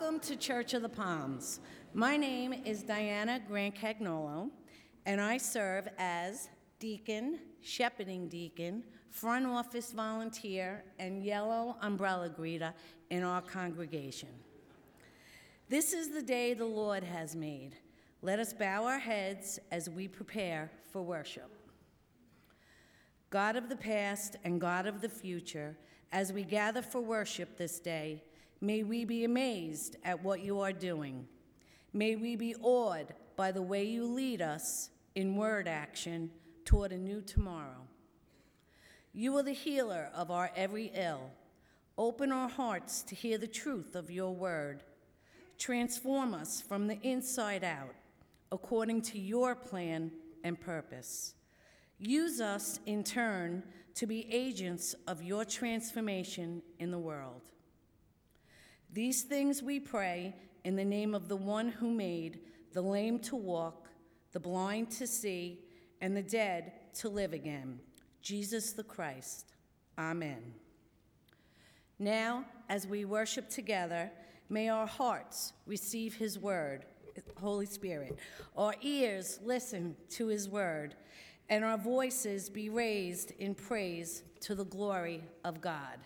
Welcome to Church of the Palms. My name is Diana Grant Cagnolo, and I serve as deacon, shepherding deacon, front office volunteer, and yellow umbrella greeter in our congregation. This is the day the Lord has made. Let us bow our heads as we prepare for worship. God of the past and God of the future, as we gather for worship this day, may we be amazed at what you are doing. May we be awed by the way you lead us in word action toward a new tomorrow. You are the healer of our every ill. Open our hearts to hear the truth of your word. Transform us from the inside out according to your plan and purpose. Use us in turn to be agents of your transformation in the world. These things we pray in the name of the one who made the lame to walk, the blind to see, and the dead to live again, Jesus the Christ. Amen. Now, as we worship together, may our hearts receive his word, Holy Spirit, our ears listen to his word, and our voices be raised in praise to the glory of God.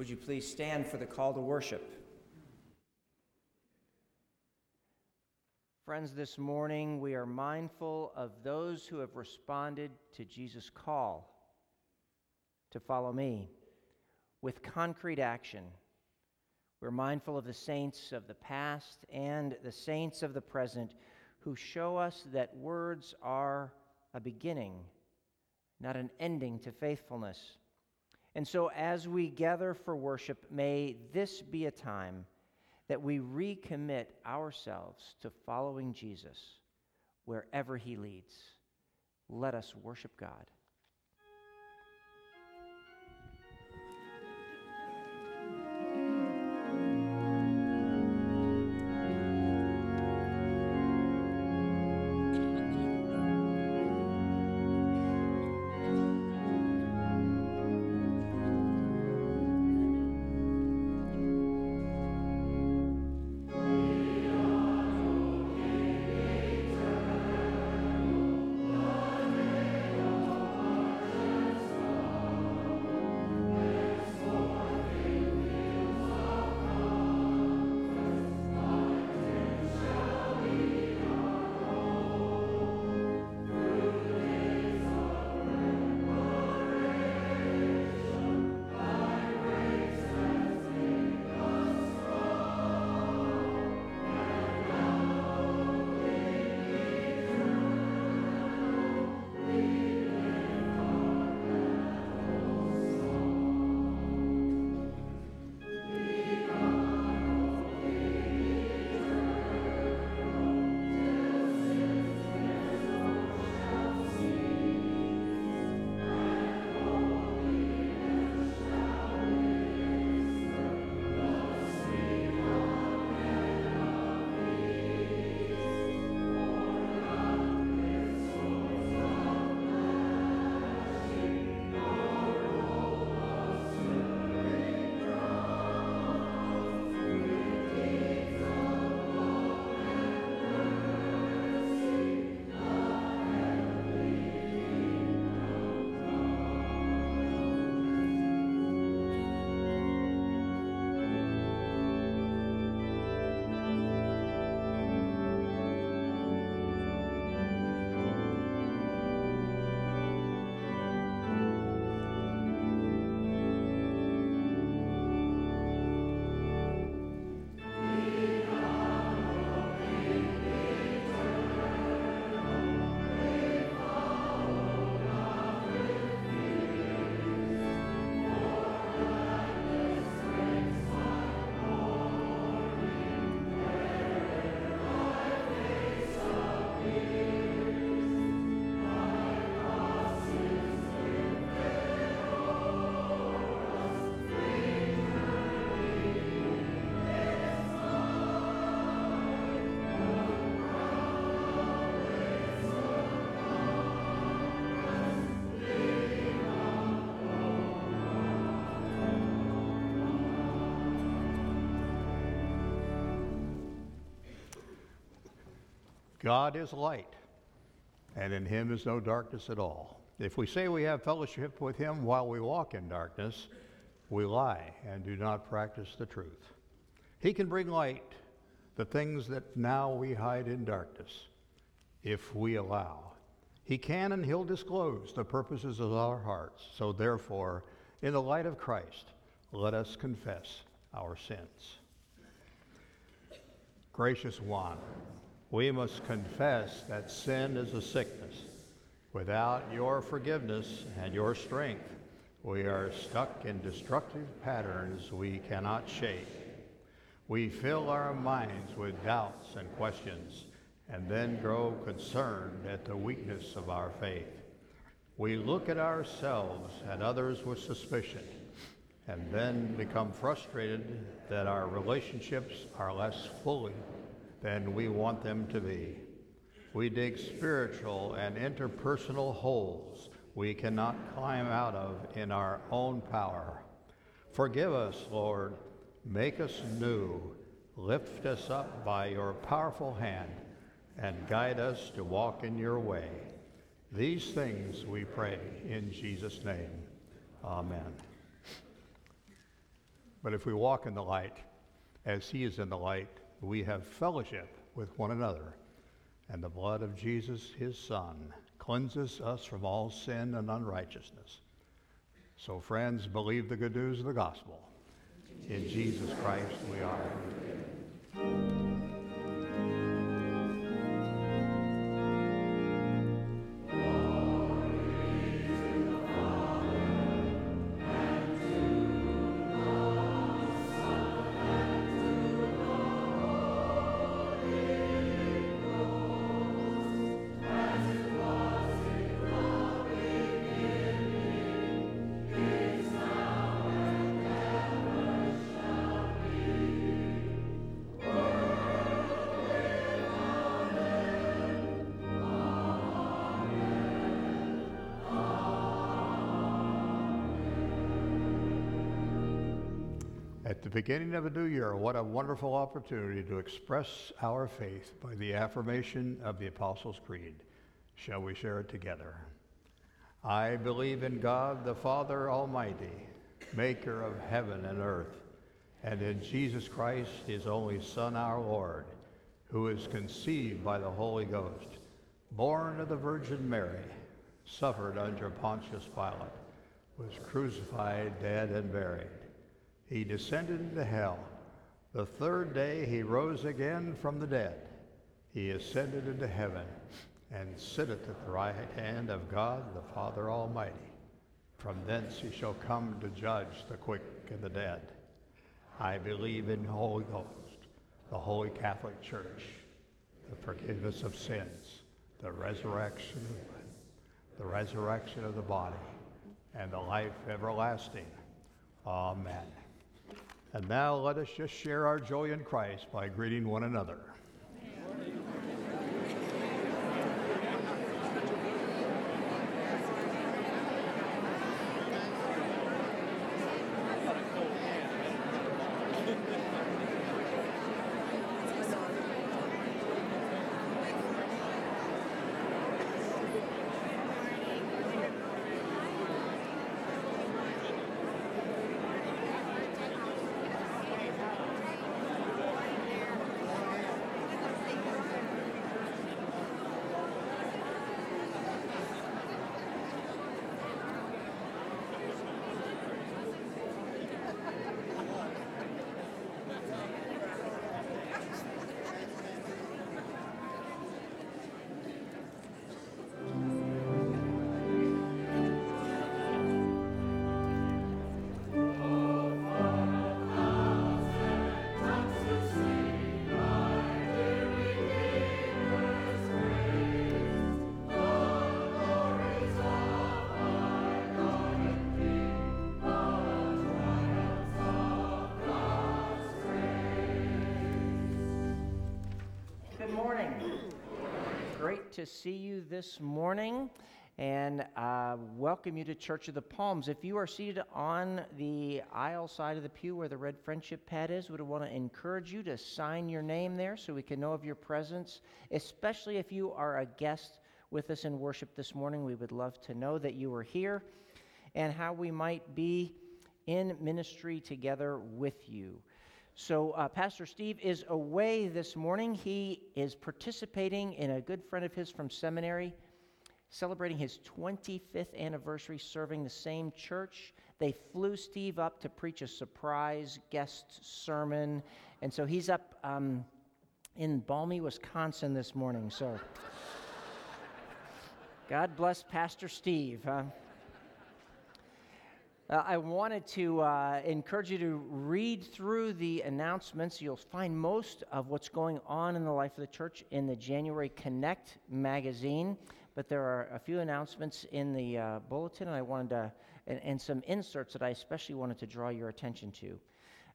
Would you please stand for the call to worship? Friends, this morning we are mindful of those who have responded to Jesus' call to follow me with concrete action. We're mindful of the saints of the past and the saints of the present who show us that words are a beginning, not an ending to faithfulness. And so, as we gather for worship, may this be a time that we recommit ourselves to following Jesus wherever he leads. Let us worship God. God is light, and in him is no darkness at all. If we say we have fellowship with him while we walk in darkness, we lie and do not practice the truth. He can bring light the things that now we hide in darkness, if we allow. He can and he'll disclose the purposes of our hearts. So therefore, in the light of Christ, let us confess our sins. Gracious one, we must confess that sin is a sickness. Without your forgiveness and your strength, we are stuck in destructive patterns we cannot shake. We fill our minds with doubts and questions and then grow concerned at the weakness of our faith. We look at ourselves and others with suspicion and then become frustrated that our relationships are less fully than we want them to be. We dig spiritual and interpersonal holes we cannot climb out of in our own power. Forgive us, Lord. Make us new. Lift us up by your powerful hand and guide us to walk in your way. These things we pray in Jesus' name. Amen. But if we walk in the light, as he is in the light, we have fellowship with one another. And the blood of Jesus, his Son, cleanses us from all sin and unrighteousness. So, friends, believe the good news of the gospel. In Jesus Christ we are. At the beginning of a new year, what a wonderful opportunity to express our faith by the affirmation of the Apostles' Creed. Shall we share it together? I believe in God, the Father Almighty, maker of heaven and earth, and in Jesus Christ, his only Son, our Lord, who is conceived by the Holy Ghost, born of the Virgin Mary, suffered under Pontius Pilate, was crucified, dead, and buried he descended into hell. The third day he rose again from the dead. He ascended into heaven and sitteth at the right hand of God the Father Almighty. From thence he shall come to judge the quick and the dead. I believe in the Holy Ghost, the Holy Catholic Church, the forgiveness of sins, the resurrection, the resurrection of the body, and the life everlasting. Amen. And now let us just share our joy in Christ by greeting one another. To see you this morning and uh, welcome you to Church of the Palms. If you are seated on the aisle side of the pew where the red friendship pad is, we would want to encourage you to sign your name there so we can know of your presence, especially if you are a guest with us in worship this morning. We would love to know that you are here and how we might be in ministry together with you. So, uh, Pastor Steve is away this morning. He is participating in a good friend of his from seminary, celebrating his 25th anniversary serving the same church. They flew Steve up to preach a surprise guest sermon. And so he's up um, in balmy Wisconsin this morning. So, God bless Pastor Steve. Huh? Uh, I wanted to uh, encourage you to read through the announcements. You'll find most of what's going on in the life of the church in the January Connect magazine, but there are a few announcements in the uh, bulletin, and I wanted to, and, and, some inserts that I especially wanted to draw your attention to.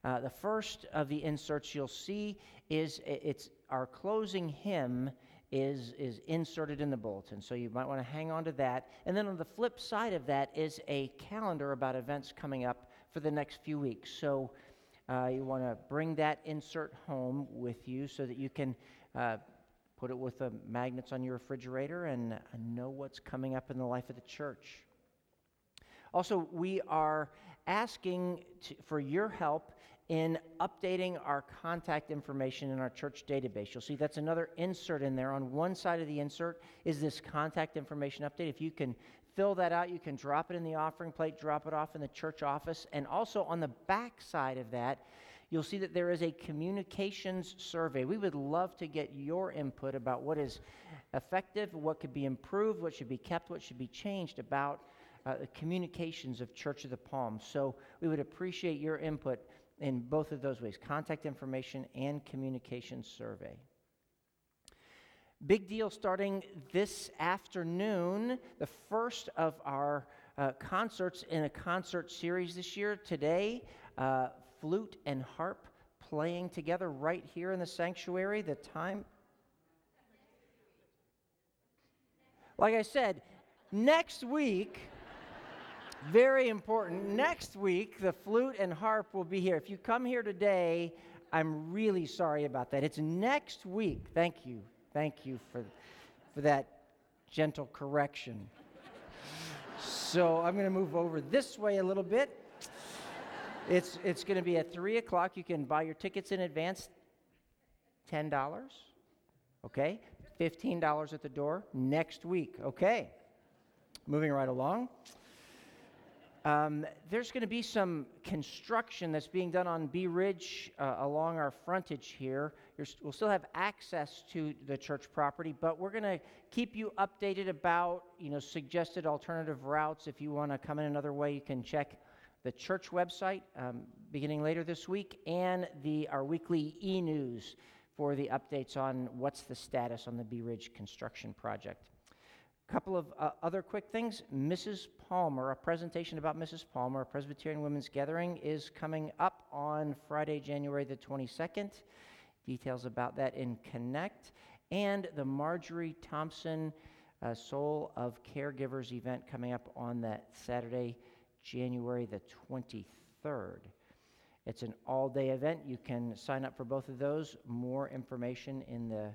Uh, the first of the inserts you'll see is it's our closing hymn is, is inserted in the bulletin. So you might want to hang on to that. And then on the flip side of that is a calendar about events coming up for the next few weeks. So uh, you want to bring that insert home with you so that you can uh, put it with the magnets on your refrigerator and know what's coming up in the life of the church. Also, we are asking to, for your help in updating our contact information in our church database. You'll see that's another insert in there. On one side of the insert is this contact information update. If you can fill that out, you can drop it in the offering plate, drop it off in the church office, and also on the back side of that, you'll see that there is a communications survey. We would love to get your input about what is effective, what could be improved, what should be kept, what should be changed about uh, the communications of Church of the Palm. So we would appreciate your input in both of those ways contact information and communication survey. Big deal starting this afternoon, the first of our uh, concerts in a concert series this year. Today, uh, flute and harp playing together right here in the sanctuary. The time, like I said, next week, very important. Next week, the flute and harp will be here. If you come here today, I'm really sorry about that. It's next week. Thank you. Thank you for, for that gentle correction. so I'm going to move over this way a little bit. It's, it's going to be at 3 o'clock. You can buy your tickets in advance $10. Okay? $15 at the door next week. Okay. Moving right along. Um, there's going to be some construction that's being done on Bee Ridge uh, along our frontage here. You're, we'll still have access to the church property, but we're going to keep you updated about you know suggested alternative routes. If you want to come in another way, you can check the church website um, beginning later this week and the our weekly e-news for the updates on what's the status on the Bee Ridge construction project. Couple of uh, other quick things. Mrs. Palmer, a presentation about Mrs. Palmer, a Presbyterian Women's Gathering, is coming up on Friday, January the 22nd. Details about that in Connect. And the Marjorie Thompson uh, Soul of Caregivers event coming up on that Saturday, January the 23rd. It's an all day event. You can sign up for both of those. More information in the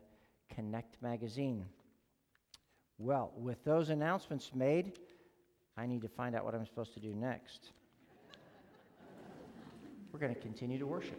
Connect magazine. Well, with those announcements made, I need to find out what I'm supposed to do next. We're going to continue to worship.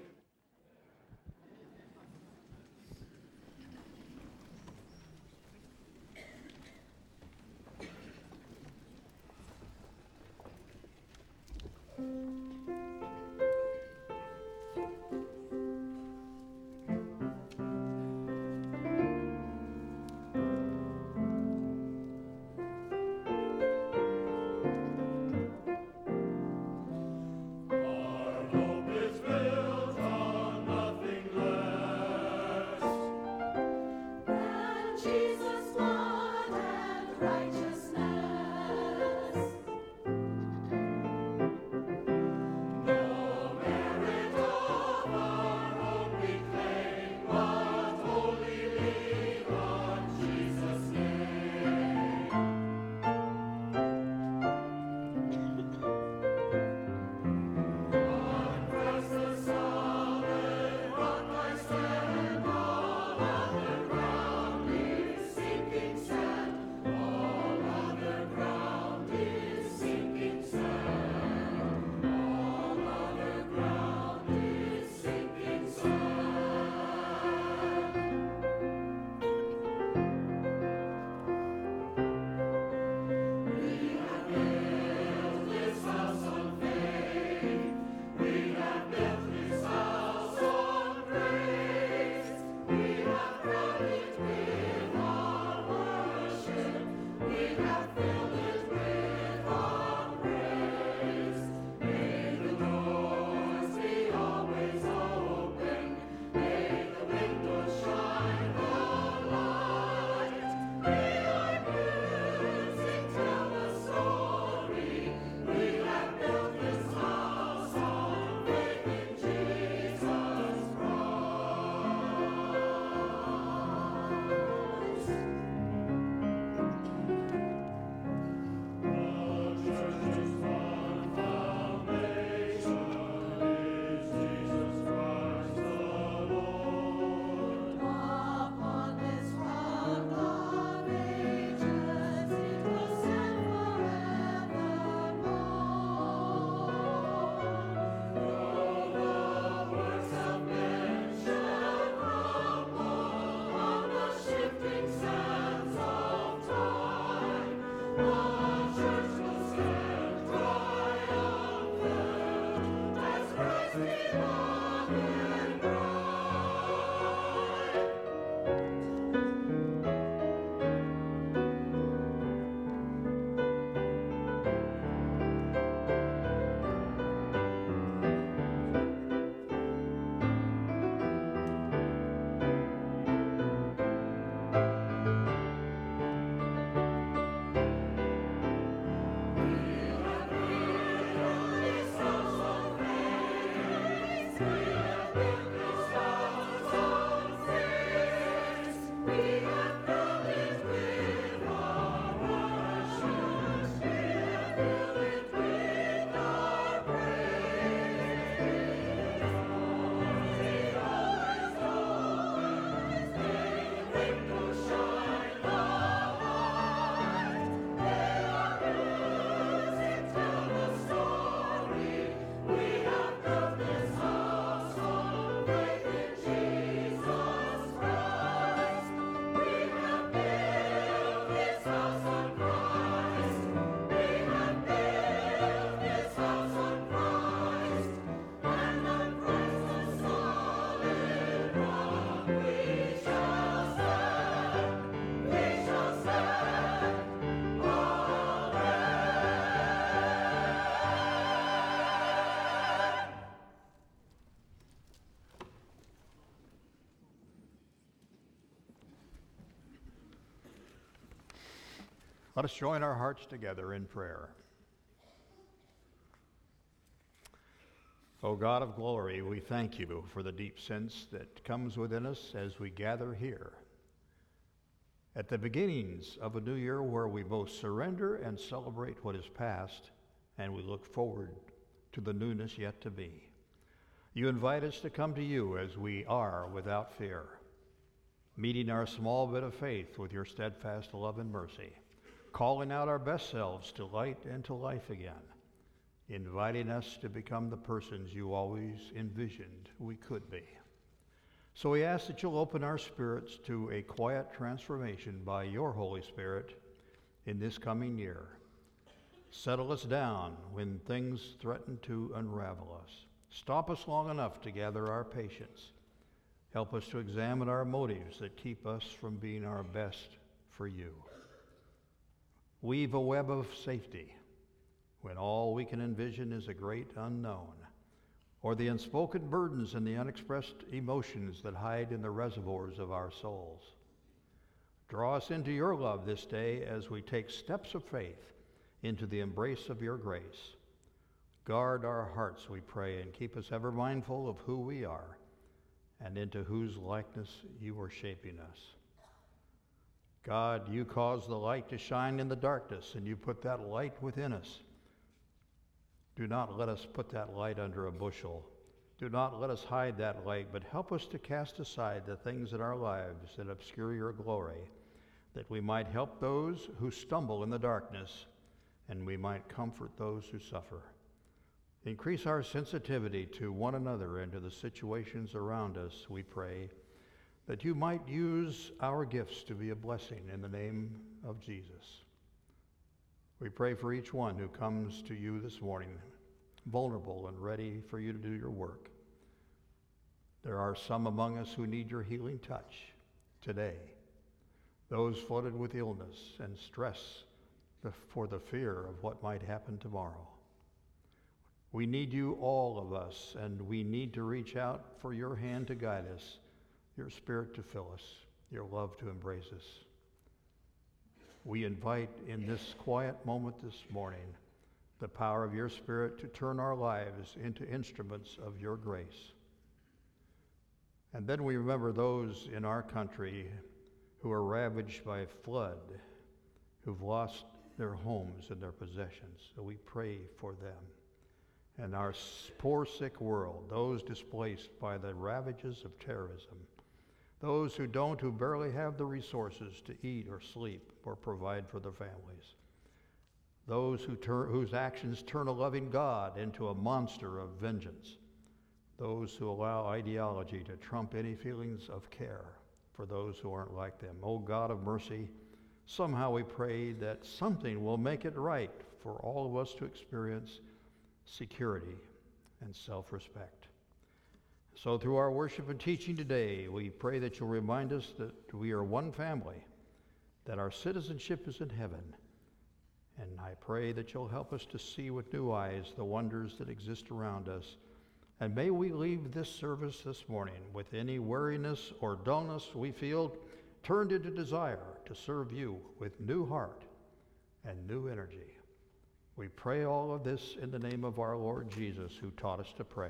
Let us join our hearts together in prayer. O God of glory, we thank you for the deep sense that comes within us as we gather here. At the beginnings of a new year where we both surrender and celebrate what is past, and we look forward to the newness yet to be. You invite us to come to you as we are without fear, meeting our small bit of faith with your steadfast love and mercy calling out our best selves to light and to life again, inviting us to become the persons you always envisioned we could be. So we ask that you'll open our spirits to a quiet transformation by your Holy Spirit in this coming year. Settle us down when things threaten to unravel us. Stop us long enough to gather our patience. Help us to examine our motives that keep us from being our best for you weave a web of safety when all we can envision is a great unknown, or the unspoken burdens and the unexpressed emotions that hide in the reservoirs of our souls. Draw us into your love this day as we take steps of faith into the embrace of your grace. Guard our hearts, we pray, and keep us ever mindful of who we are and into whose likeness you are shaping us. God, you cause the light to shine in the darkness, and you put that light within us. Do not let us put that light under a bushel. Do not let us hide that light, but help us to cast aside the things in our lives that obscure your glory, that we might help those who stumble in the darkness, and we might comfort those who suffer. Increase our sensitivity to one another and to the situations around us, we pray that you might use our gifts to be a blessing in the name of Jesus. We pray for each one who comes to you this morning, vulnerable and ready for you to do your work. There are some among us who need your healing touch today, those flooded with illness and stress for the fear of what might happen tomorrow. We need you, all of us, and we need to reach out for your hand to guide us your Spirit to fill us, your love to embrace us. We invite in this quiet moment this morning the power of your Spirit to turn our lives into instruments of your grace. And then we remember those in our country who are ravaged by flood, who've lost their homes and their possessions. So we pray for them. And our poor, sick world, those displaced by the ravages of terrorism, those who don't, who barely have the resources to eat or sleep or provide for their families, those who whose actions turn a loving God into a monster of vengeance, those who allow ideology to trump any feelings of care for those who aren't like them. Oh God of mercy, somehow we pray that something will make it right for all of us to experience security and self respect. So, through our worship and teaching today, we pray that you'll remind us that we are one family, that our citizenship is in heaven. And I pray that you'll help us to see with new eyes the wonders that exist around us. And may we leave this service this morning with any weariness or dullness we feel turned into desire to serve you with new heart and new energy. We pray all of this in the name of our Lord Jesus, who taught us to pray.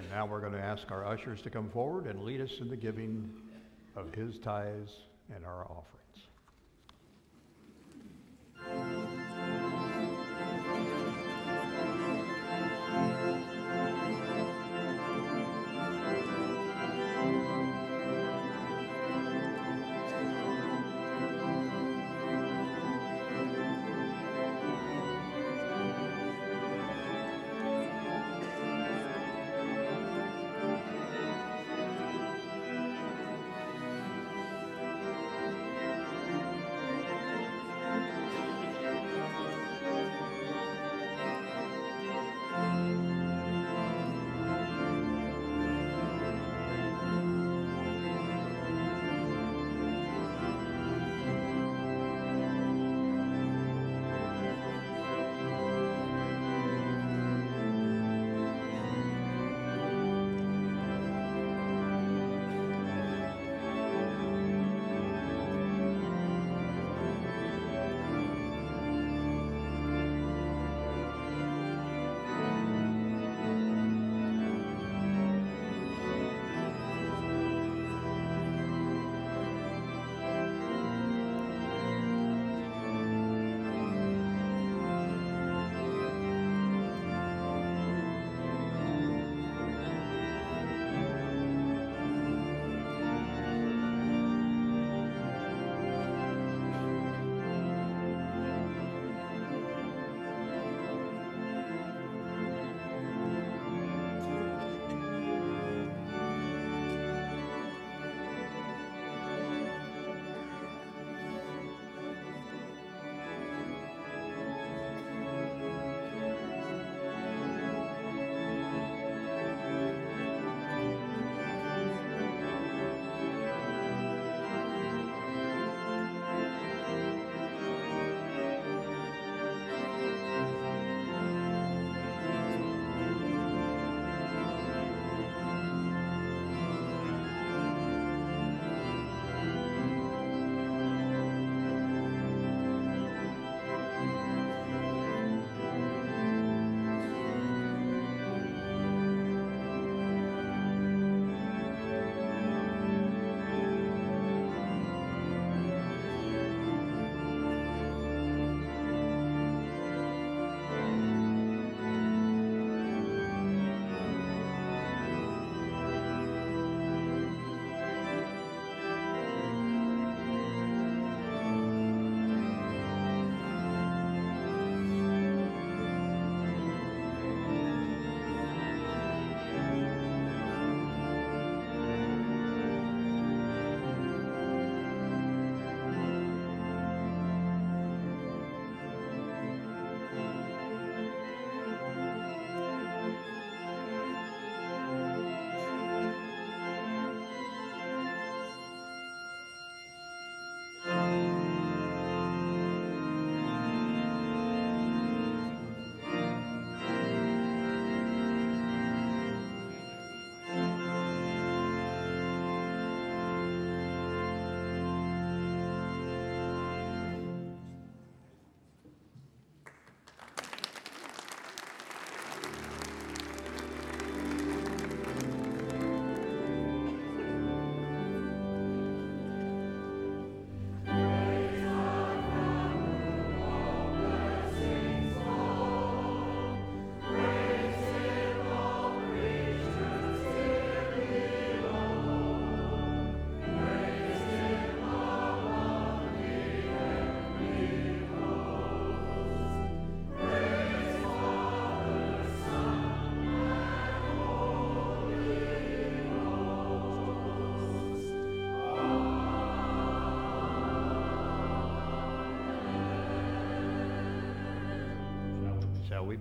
And now we're going to ask our ushers to come forward and lead us in the giving of his tithes and our offerings.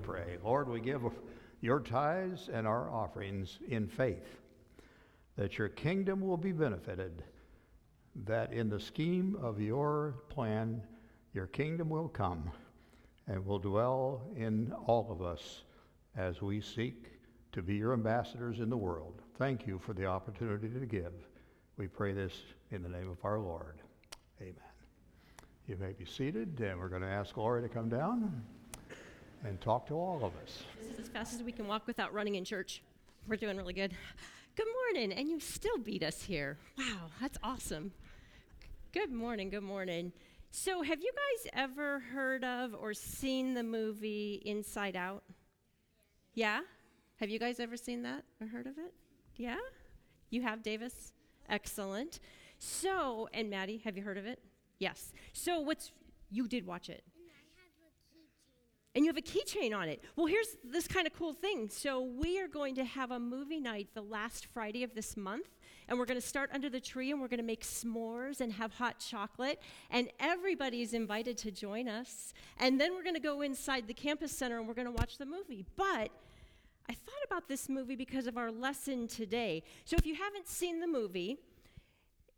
Pray. Lord, we give your tithes and our offerings in faith that your kingdom will be benefited, that in the scheme of your plan, your kingdom will come and will dwell in all of us as we seek to be your ambassadors in the world. Thank you for the opportunity to give. We pray this in the name of our Lord. Amen. You may be seated, and we're going to ask Gloria to come down and talk to all of us. This is as fast as we can walk without running in church. We're doing really good. Good morning, and you still beat us here. Wow, that's awesome. Good morning, good morning. So, have you guys ever heard of or seen the movie Inside Out? Yeah? Have you guys ever seen that or heard of it? Yeah? You have, Davis? Excellent. So, and Maddie, have you heard of it? Yes. So, what's, you did watch it? And you have a keychain on it. Well, here's this kind of cool thing. So, we are going to have a movie night the last Friday of this month. And we're going to start under the tree and we're going to make s'mores and have hot chocolate. And everybody is invited to join us. And then we're going to go inside the campus center and we're going to watch the movie. But I thought about this movie because of our lesson today. So, if you haven't seen the movie,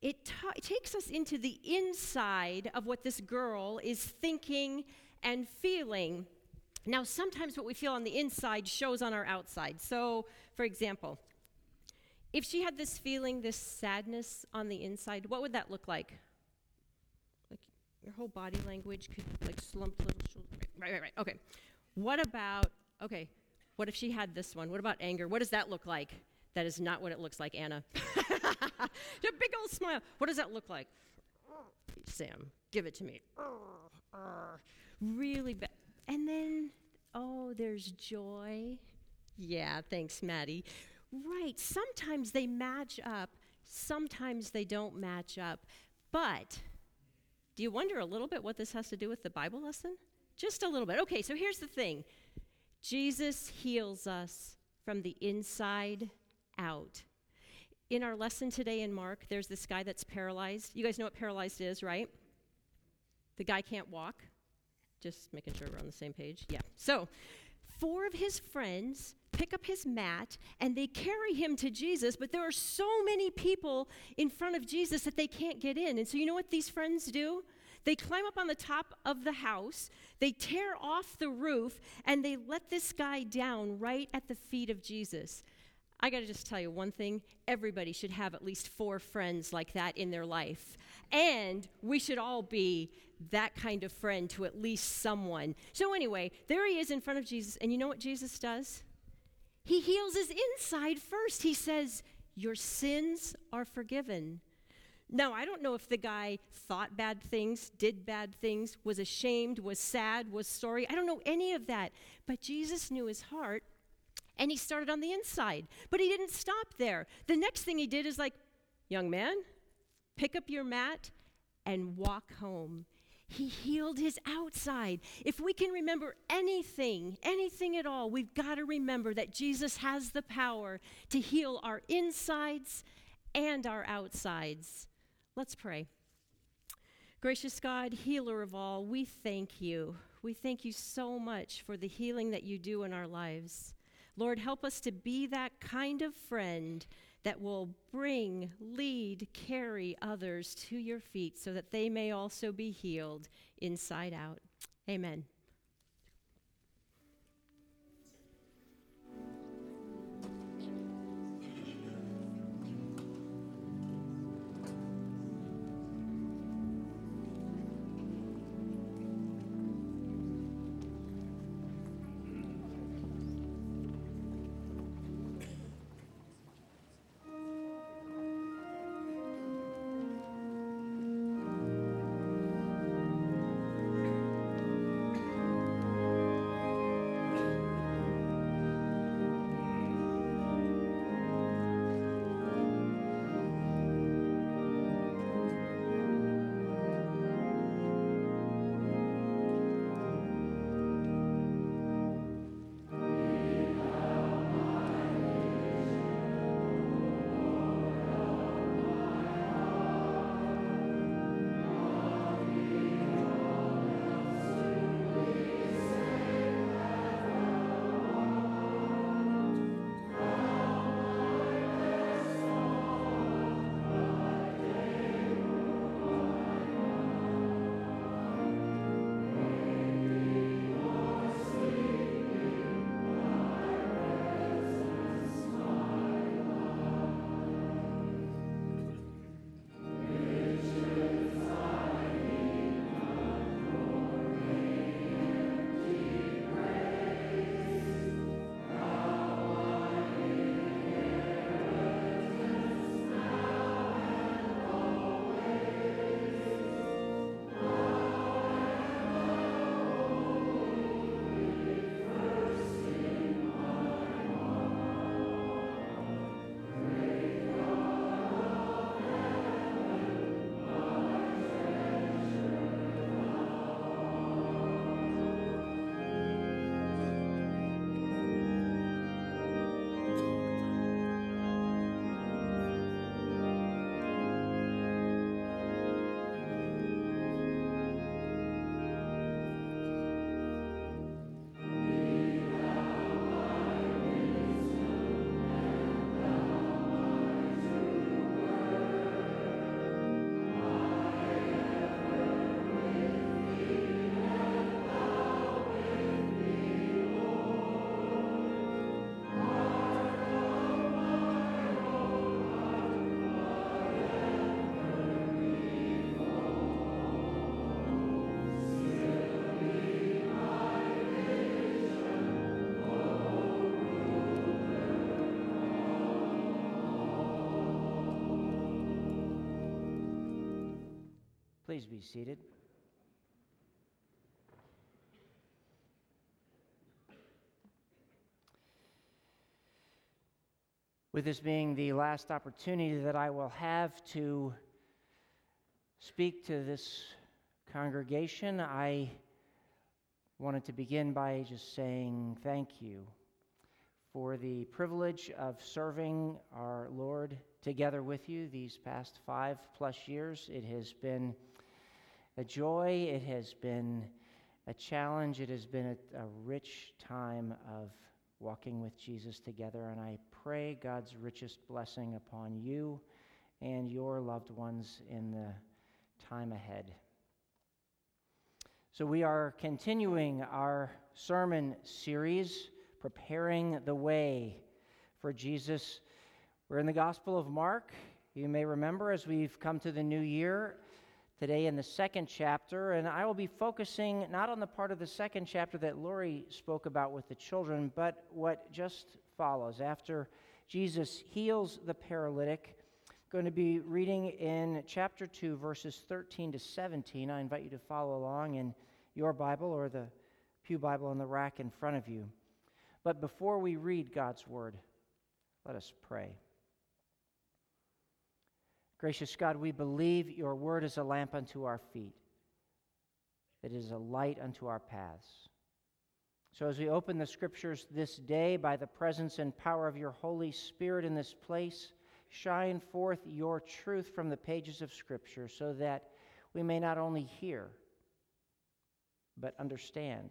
it, ta- it takes us into the inside of what this girl is thinking and feeling. Now, sometimes what we feel on the inside shows on our outside. So, for example, if she had this feeling, this sadness on the inside, what would that look like? Like your whole body language could like slump little shoulder. Right, right, right. Okay. What about, okay, what if she had this one? What about anger? What does that look like? That is not what it looks like, Anna. a big old smile. What does that look like? Sam, give it to me. Really bad. And then, oh, there's joy. Yeah, thanks, Maddie. Right, sometimes they match up, sometimes they don't match up. But do you wonder a little bit what this has to do with the Bible lesson? Just a little bit. Okay, so here's the thing Jesus heals us from the inside out. In our lesson today in Mark, there's this guy that's paralyzed. You guys know what paralyzed is, right? The guy can't walk. Just making sure we're on the same page. Yeah. So, four of his friends pick up his mat and they carry him to Jesus, but there are so many people in front of Jesus that they can't get in. And so, you know what these friends do? They climb up on the top of the house, they tear off the roof, and they let this guy down right at the feet of Jesus. I got to just tell you one thing everybody should have at least four friends like that in their life. And we should all be that kind of friend to at least someone. So, anyway, there he is in front of Jesus. And you know what Jesus does? He heals his inside first. He says, Your sins are forgiven. Now, I don't know if the guy thought bad things, did bad things, was ashamed, was sad, was sorry. I don't know any of that. But Jesus knew his heart and he started on the inside. But he didn't stop there. The next thing he did is like, young man, pick up your mat and walk home. He healed his outside. If we can remember anything, anything at all, we've got to remember that Jesus has the power to heal our insides and our outsides. Let's pray. Gracious God, healer of all, we thank you. We thank you so much for the healing that you do in our lives. Lord, help us to be that kind of friend that will bring, lead, carry others to your feet so that they may also be healed inside out. Amen. Please be seated. With this being the last opportunity that I will have to speak to this congregation, I wanted to begin by just saying thank you for the privilege of serving our Lord together with you these past five plus years. It has been a joy, it has been a challenge, it has been a, a rich time of walking with Jesus together, and I pray God's richest blessing upon you and your loved ones in the time ahead. So, we are continuing our sermon series, Preparing the Way for Jesus. We're in the Gospel of Mark. You may remember as we've come to the new year, today in the second chapter, and I will be focusing not on the part of the second chapter that Lori spoke about with the children, but what just follows. After Jesus heals the paralytic, I'm going to be reading in chapter 2, verses 13 to 17. I invite you to follow along in your Bible or the Pew Bible on the rack in front of you. But before we read God's Word, let us pray. Gracious God, we believe your word is a lamp unto our feet, it is a light unto our paths. So, as we open the scriptures this day by the presence and power of your Holy Spirit in this place, shine forth your truth from the pages of Scripture so that we may not only hear, but understand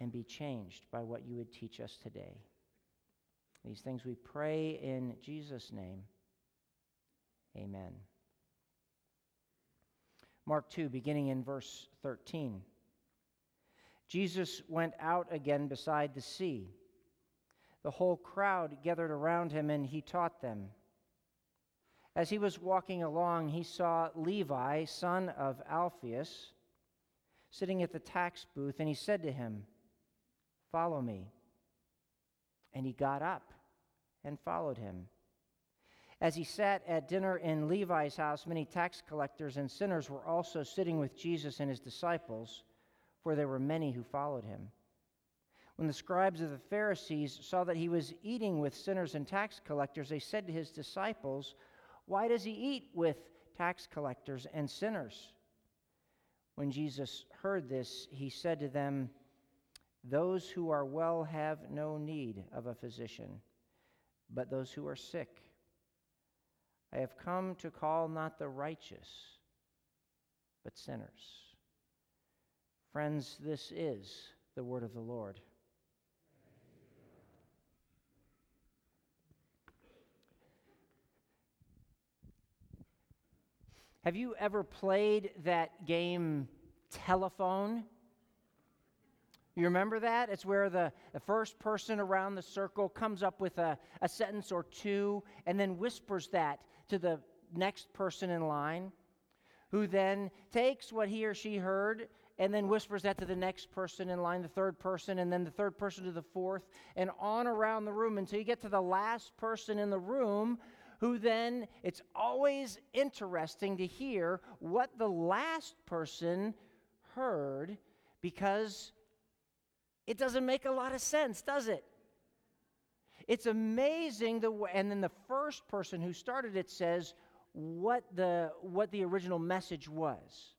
and be changed by what you would teach us today. These things we pray in Jesus' name. Amen. Mark 2, beginning in verse 13. Jesus went out again beside the sea. The whole crowd gathered around him, and he taught them. As he was walking along, he saw Levi, son of Alphaeus, sitting at the tax booth, and he said to him, Follow me. And he got up and followed him. As he sat at dinner in Levi's house, many tax collectors and sinners were also sitting with Jesus and his disciples, for there were many who followed him. When the scribes of the Pharisees saw that he was eating with sinners and tax collectors, they said to his disciples, Why does he eat with tax collectors and sinners? When Jesus heard this, he said to them, Those who are well have no need of a physician, but those who are sick. I have come to call not the righteous, but sinners. Friends, this is the word of the Lord. Have you ever played that game telephone? You remember that? It's where the, the first person around the circle comes up with a, a sentence or two and then whispers that to the next person in line, who then takes what he or she heard and then whispers that to the next person in line, the third person, and then the third person to the fourth, and on around the room until you get to the last person in the room, who then it's always interesting to hear what the last person heard because it doesn't make a lot of sense, does it? It's amazing the way, and then the first person who started it says what the what the original message was.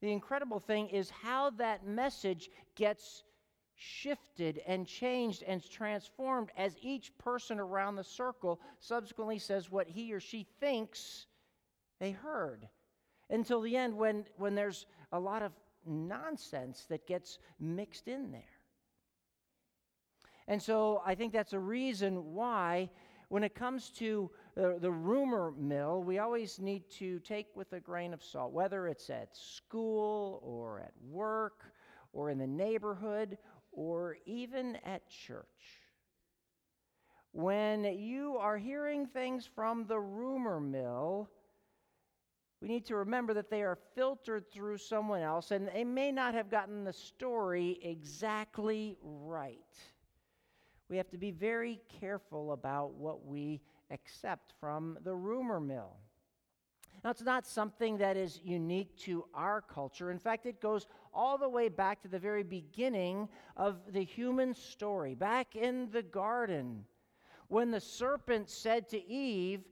The incredible thing is how that message gets shifted and changed and transformed as each person around the circle subsequently says what he or she thinks they heard. Until the end when when there's a lot of nonsense that gets mixed in there. And so I think that's a reason why, when it comes to the, the, rumor mill, we always need to take with a grain of salt, whether it's at school or at work or in the neighborhood or even at church. When you are hearing things from the rumor mill, we need to remember that they are filtered through someone else and they may not have gotten the story exactly right we have to be very careful about what we accept from the rumor mill. Now, it's not something that is unique to our culture. In fact, it goes all the way back to the very beginning of the human story, back in the garden, when the serpent said to Eve,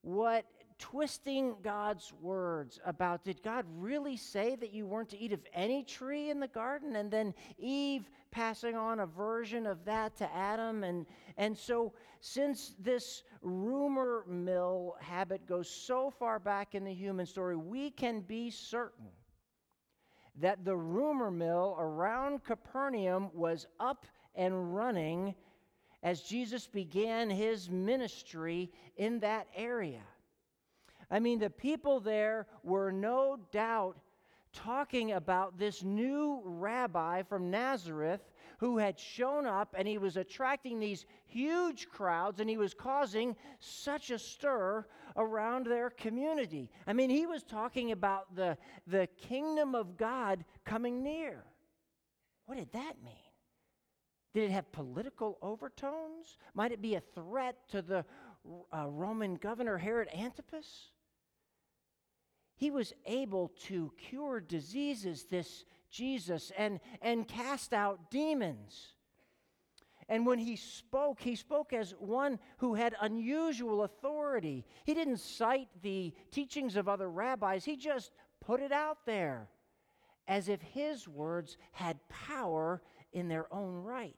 What twisting God's words about did God really say that you weren't to eat of any tree in the garden? And then Eve passing on a version of that to Adam. And, and so, since this rumor mill habit goes so far back in the human story, we can be certain that the rumor mill around Capernaum was up and running as Jesus began his ministry in that area. I mean, the people there were no doubt talking about this new rabbi from Nazareth who had shown up and he was attracting these huge crowds and he was causing such a stir around their community. I mean, he was talking about the, the kingdom of God coming near. What did that mean? Did it have political overtones? Might it be a threat to the uh, Roman governor Herod Antipas? He was able to cure diseases, this Jesus, and, and cast out demons. And when he spoke, he spoke as one who had unusual authority. He didn't cite the teachings of other rabbis, he just put it out there as if his words had power in their own right.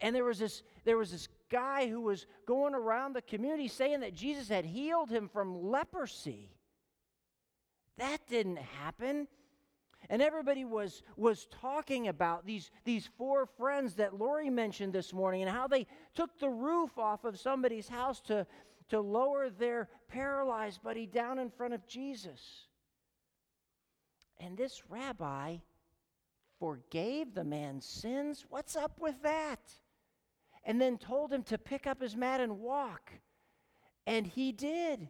And there was this, there was this guy who was going around the community saying that Jesus had healed him from leprosy. That didn't happen. And everybody was, was talking about these, these four friends that Lori mentioned this morning and how they took the roof off of somebody's house to, to lower their paralyzed buddy down in front of Jesus. And this rabbi forgave the man's sins. What's up with that? And then told him to pick up his mat and walk. And he did.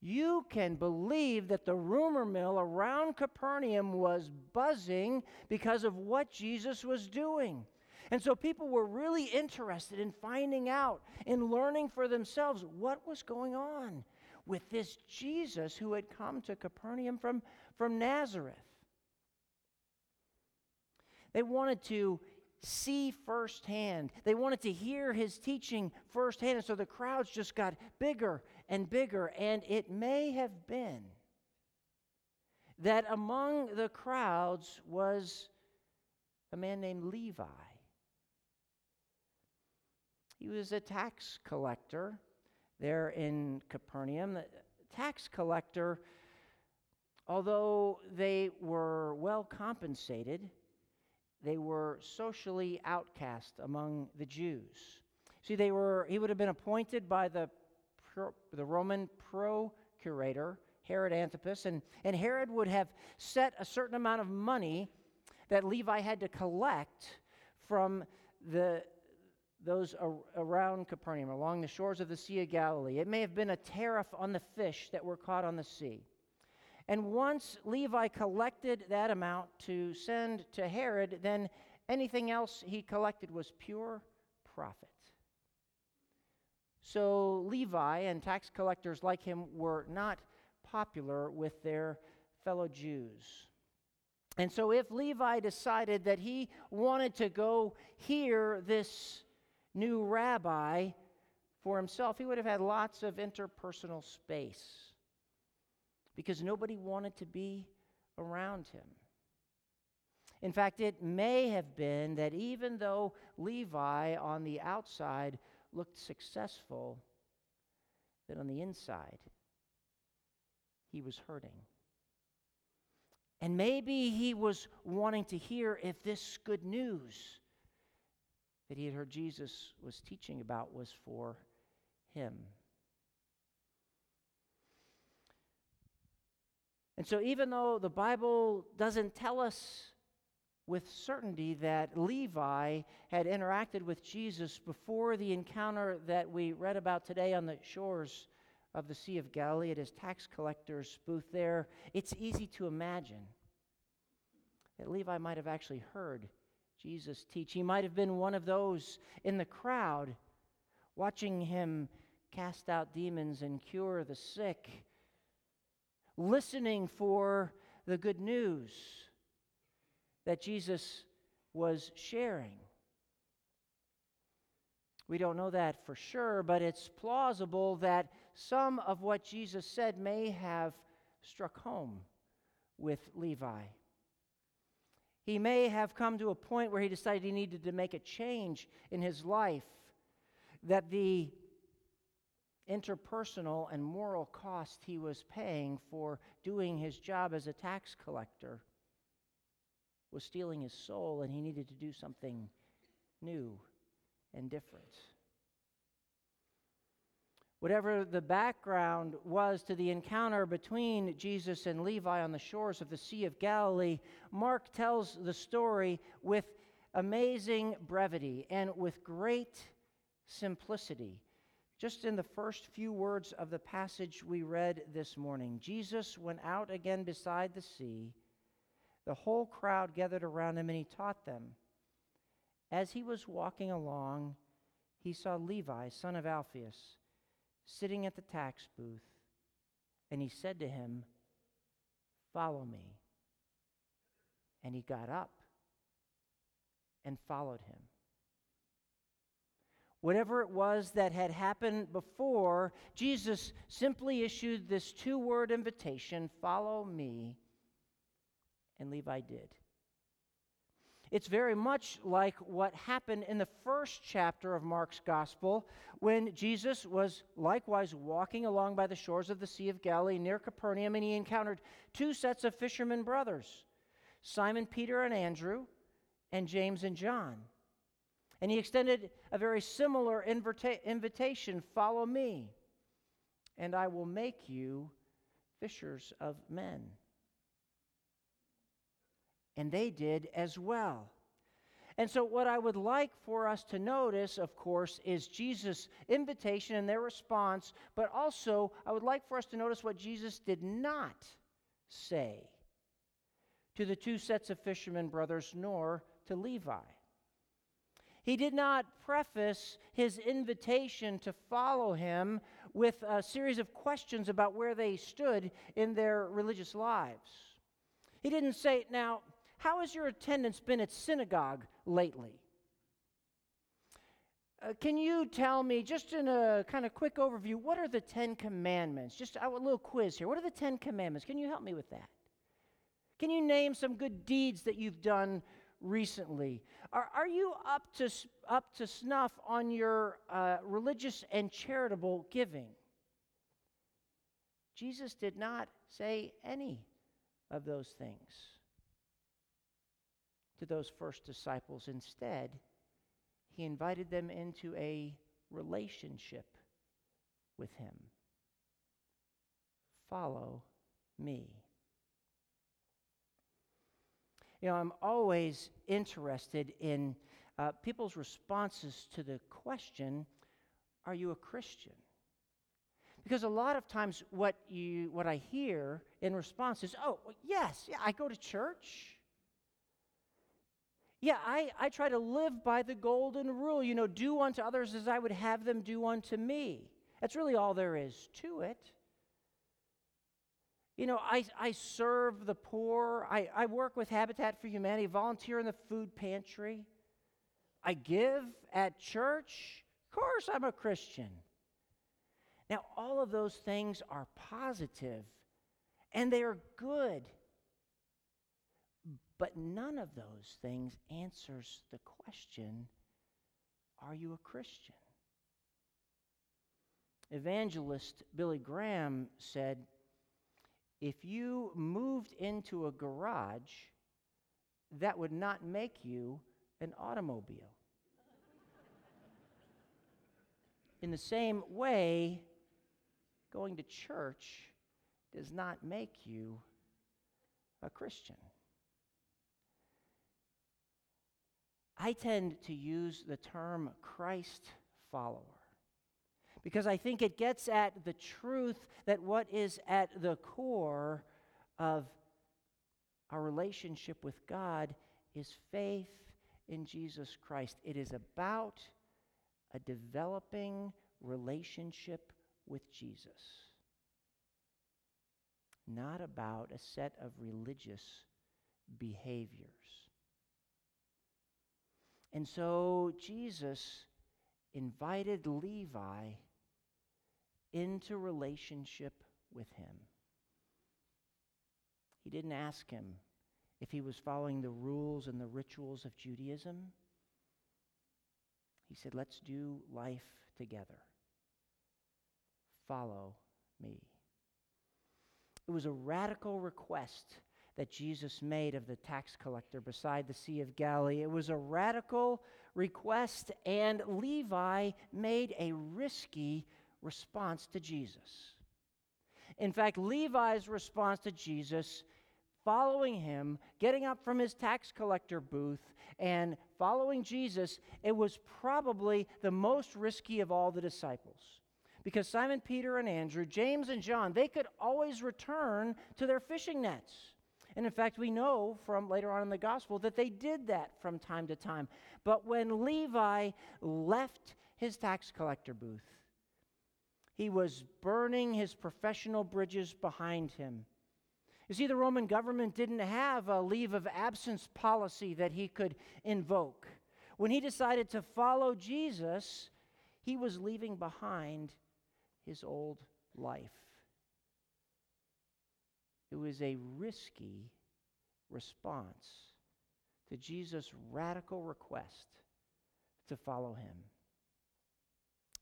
You can believe that the rumor mill around Capernaum was buzzing because of what Jesus was doing. And so people were really interested in finding out, in learning for themselves what was going on with this Jesus who had come to Capernaum from, from Nazareth. They wanted to see firsthand. They wanted to hear his teaching firsthand. And so the crowds just got bigger and bigger. And it may have been that among the crowds was a man named Levi. He was a tax collector there in Capernaum. The tax collector, although they were well compensated, they were socially outcast among the Jews. See, they were, he would have been appointed by the, the Roman procurator, Herod Antipas, and, and Herod would have set a certain amount of money that Levi had to collect from the, those ar- around Capernaum, along the shores of the Sea of Galilee. It may have been a tariff on the fish that were caught on the sea. And once Levi collected that amount to send to Herod, then anything else he collected was pure profit. So Levi and tax collectors like him were not popular with their fellow Jews. And so if Levi decided that he wanted to go hear this new rabbi for himself, he would have had lots of interpersonal space because nobody wanted to be around him. In fact, it may have been that even though Levi on the outside looked successful, that on the inside, he was hurting. And maybe he was wanting to hear if this good news that he had heard Jesus was teaching about was for him. And so, even though the Bible doesn't tell us with certainty that Levi had interacted with Jesus before the encounter that we read about today on the shores of the Sea of Galilee at his tax collector's booth there, it's easy to imagine that Levi might have actually heard Jesus teach. He might have been one of those in the crowd watching him cast out demons and cure the sick, listening for the good news that Jesus was sharing. We don't know that for sure, but it's plausible that some of what Jesus said may have struck home with Levi. He may have come to a point where he decided he needed to make a change in his life, that the interpersonal and moral cost he was paying for doing his job as a tax collector was stealing his soul, and he needed to do something new and different. Whatever the background was to the encounter between Jesus and Levi on the shores of the Sea of Galilee, Mark tells the story with amazing brevity and with great simplicity. Just in the first few words of the passage we read this morning, Jesus went out again beside the sea. The whole crowd gathered around him and he taught them. As he was walking along, he saw Levi, son of Alphaeus, sitting at the tax booth, and he said to him, Follow me. And he got up and followed him. Whatever it was that had happened before, Jesus simply issued this two word invitation follow me. And Levi did. It's very much like what happened in the first chapter of Mark's gospel when Jesus was likewise walking along by the shores of the Sea of Galilee near Capernaum and he encountered two sets of fishermen brothers Simon Peter and Andrew, and James and John. And he extended a very similar invita- invitation follow me, and I will make you fishers of men. And they did as well. And so, what I would like for us to notice, of course, is Jesus' invitation and their response, but also I would like for us to notice what Jesus did not say to the two sets of fishermen brothers, nor to Levi. He did not preface his invitation to follow him with a series of questions about where they stood in their religious lives. He didn't say, Now, how has your attendance been at synagogue lately? Uh, can you tell me, just in a kind of quick overview, what are the Ten Commandments? Just a little quiz here. What are the Ten Commandments? Can you help me with that? Can you name some good deeds that you've done recently? Are, are you up to, up to snuff on your uh, religious and charitable giving? Jesus did not say any of those things to those first disciples. Instead, he invited them into a relationship with him. Follow me. You know, I'm always interested in uh, people's responses to the question, Are you a Christian? Because a lot of times what, you, what I hear in response is, Oh, yes, yeah, I go to church. Yeah, I, I try to live by the golden rule, you know, do unto others as I would have them do unto me. That's really all there is to it. You know, I, I serve the poor. I, I work with Habitat for Humanity, volunteer in the food pantry. I give at church. Of course, I'm a Christian. Now, all of those things are positive and they are good. But none of those things answers the question Are you a Christian? Evangelist Billy Graham said, If you moved into a garage, that would not make you an automobile. In the same way, going to church does not make you a Christian. I tend to use the term Christ follower because I think it gets at the truth that what is at the core of our relationship with God is faith in Jesus Christ. It is about a developing relationship with Jesus, not about a set of religious behaviors. And so Jesus invited Levi into relationship with him. He didn't ask him if he was following the rules and the rituals of Judaism. He said, Let's do life together. Follow me. It was a radical request that Jesus made of the tax collector beside the Sea of Galilee. It was a radical request, and Levi made a risky response to Jesus. In fact, Levi's response to Jesus, following him, getting up from his tax collector booth, and following Jesus, it was probably the most risky of all the disciples. Because Simon Peter and Andrew, James and John, they could always return to their fishing nets. And in fact, we know from later on in the gospel that they did that from time to time. But when Levi left his tax collector booth, he was burning his professional bridges behind him. You see, the Roman government didn't have a leave of absence policy that he could invoke. When he decided to follow Jesus, he was leaving behind his old life. It was a risky response to Jesus' radical request to follow him.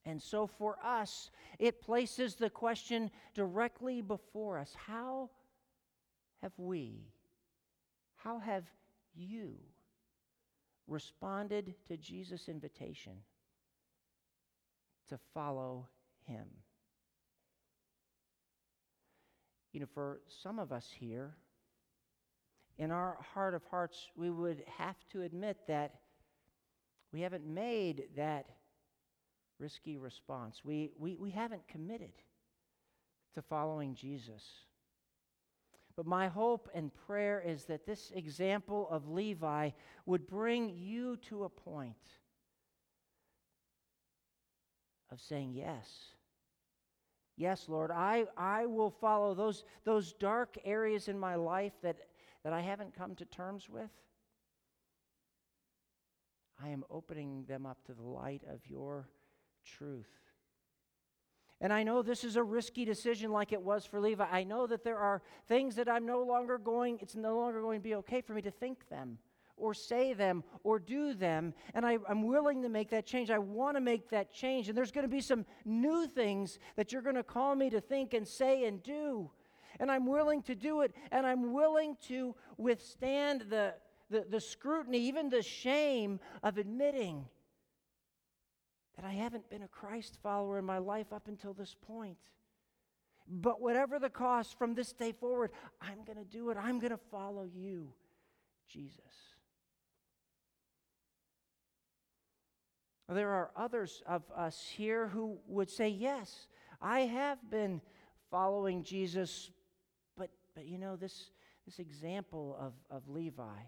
And so for us, it places the question directly before us How have we, how have you responded to Jesus' invitation to follow him? You know, for some of us here, in our heart of hearts, we would have to admit that we haven't made that risky response. We, we, we haven't committed to following Jesus. But my hope and prayer is that this example of Levi would bring you to a point of saying, Yes. Yes, Lord, I, I will follow those, those dark areas in my life that, that I haven't come to terms with. I am opening them up to the light of your truth. And I know this is a risky decision like it was for Levi. I know that there are things that I'm no longer going, it's no longer going to be okay for me to think them or say them or do them. And I, am willing to make that change. I want to make that change. And there's going to be some new things that you're going to call me to think and say and do. And I'm willing to do it. And I'm willing to withstand the, the, the scrutiny, even the shame of admitting that I haven't been a Christ follower in my life up until this point. But whatever the cost from this day forward, I'm going to do it. I'm going to follow you, Jesus. There are others of us here who would say, Yes, I have been following Jesus, but, but you know, this, this example of, of Levi,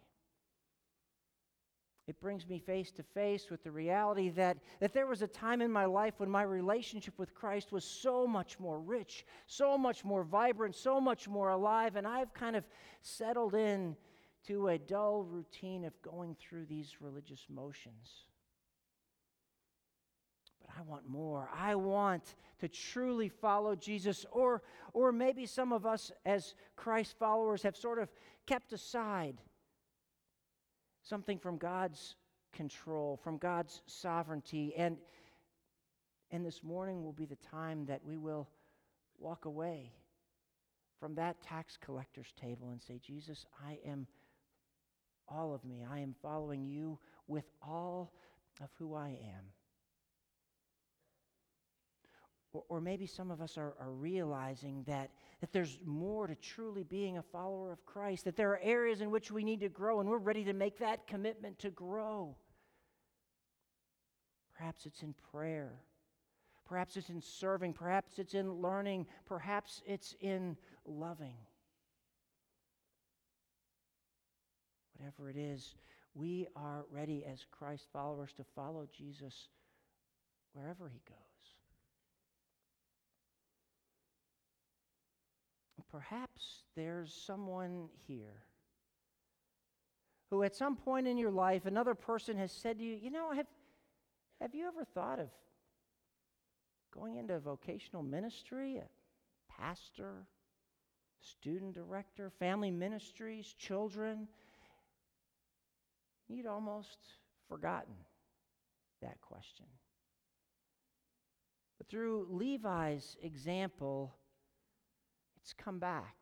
it brings me face to face with the reality that, that there was a time in my life when my relationship with Christ was so much more rich, so much more vibrant, so much more alive, and I've kind of settled in to a dull routine of going through these religious motions. But I want more. I want to truly follow Jesus. Or, or maybe some of us, as Christ followers, have sort of kept aside something from God's control, from God's sovereignty. And, and this morning will be the time that we will walk away from that tax collector's table and say, Jesus, I am all of me. I am following you with all of who I am. Or, or maybe some of us are, are realizing that, that there's more to truly being a follower of Christ, that there are areas in which we need to grow, and we're ready to make that commitment to grow. Perhaps it's in prayer. Perhaps it's in serving. Perhaps it's in learning. Perhaps it's in loving. Whatever it is, we are ready as Christ followers to follow Jesus wherever he goes. Perhaps there's someone here who, at some point in your life, another person has said to you, You know, have, have you ever thought of going into vocational ministry? A pastor, student director, family ministries, children? You'd almost forgotten that question. But through Levi's example, it's come back.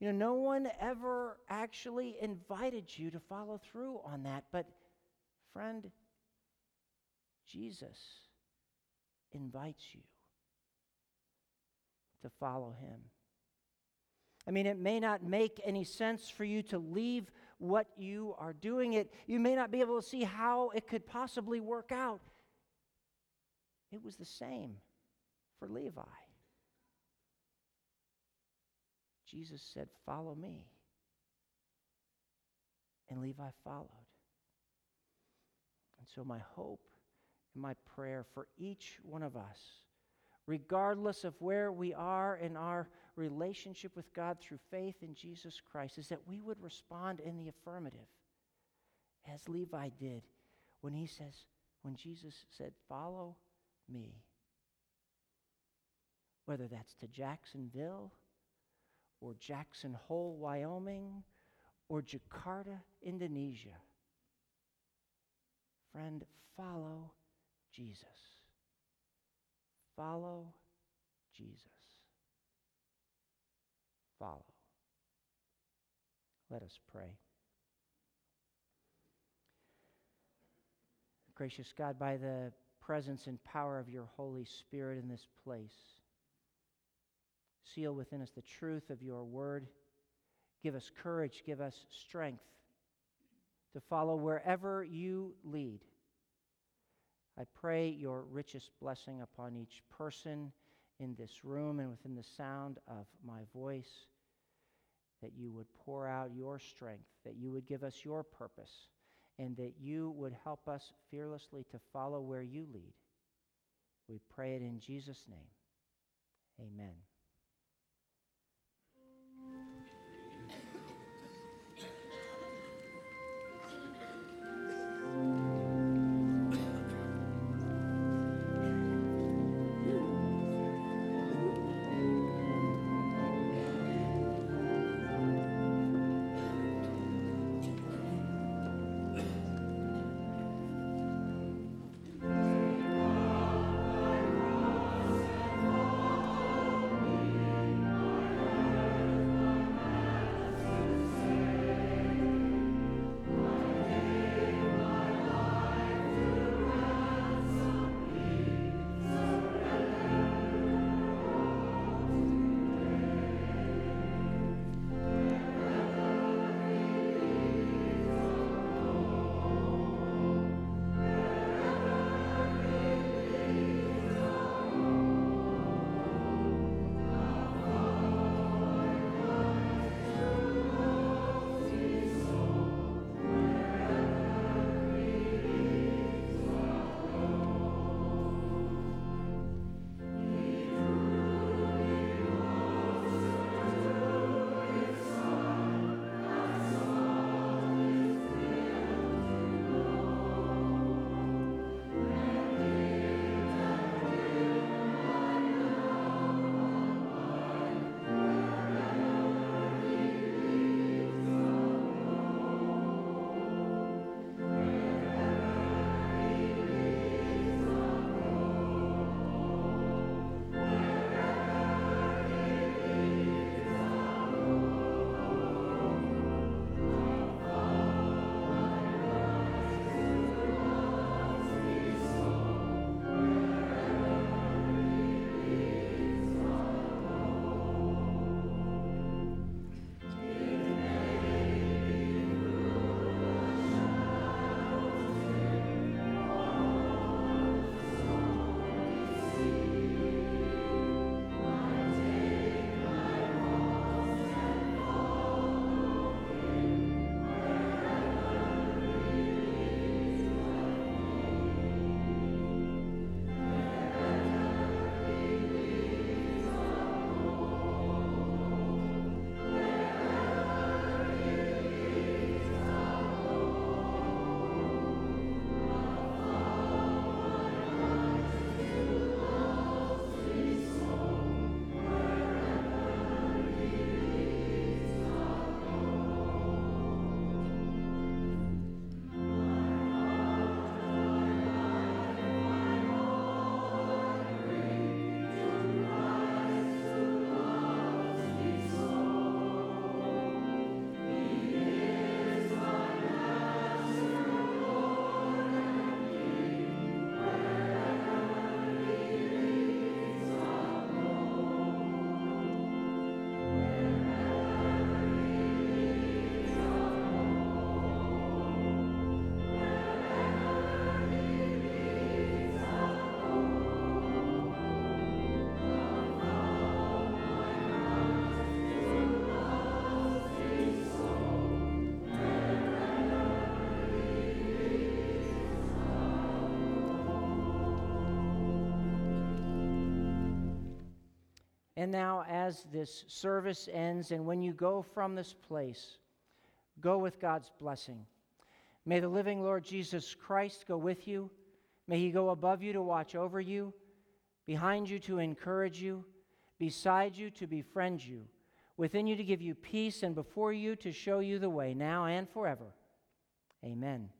You know, no one ever actually invited you to follow through on that, but friend, Jesus invites you to follow him. I mean, it may not make any sense for you to leave what you are doing. It you may not be able to see how it could possibly work out. It was the same for Levi. Jesus said, Follow me. And Levi followed. And so, my hope and my prayer for each one of us, regardless of where we are in our relationship with God through faith in Jesus Christ, is that we would respond in the affirmative, as Levi did when he says, when Jesus said, Follow me. Whether that's to Jacksonville or Jackson Hole, Wyoming, or Jakarta, Indonesia. Friend, follow Jesus. Follow Jesus. Follow. Let us pray. Gracious God, by the presence and power of your Holy Spirit in this place, seal within us the truth of your word. Give us courage, give us strength to follow wherever you lead. I pray your richest blessing upon each person in this room and within the sound of my voice, that you would pour out your strength, that you would give us your purpose, and that you would help us fearlessly to follow where you lead. We pray it in Jesus' name. Amen. And now, as this service ends, and when you go from this place, go with God's blessing. May the living Lord Jesus Christ go with you. May he go above you to watch over you, behind you to encourage you, beside you to befriend you, within you to give you peace, and before you to show you the way, now and forever. Amen.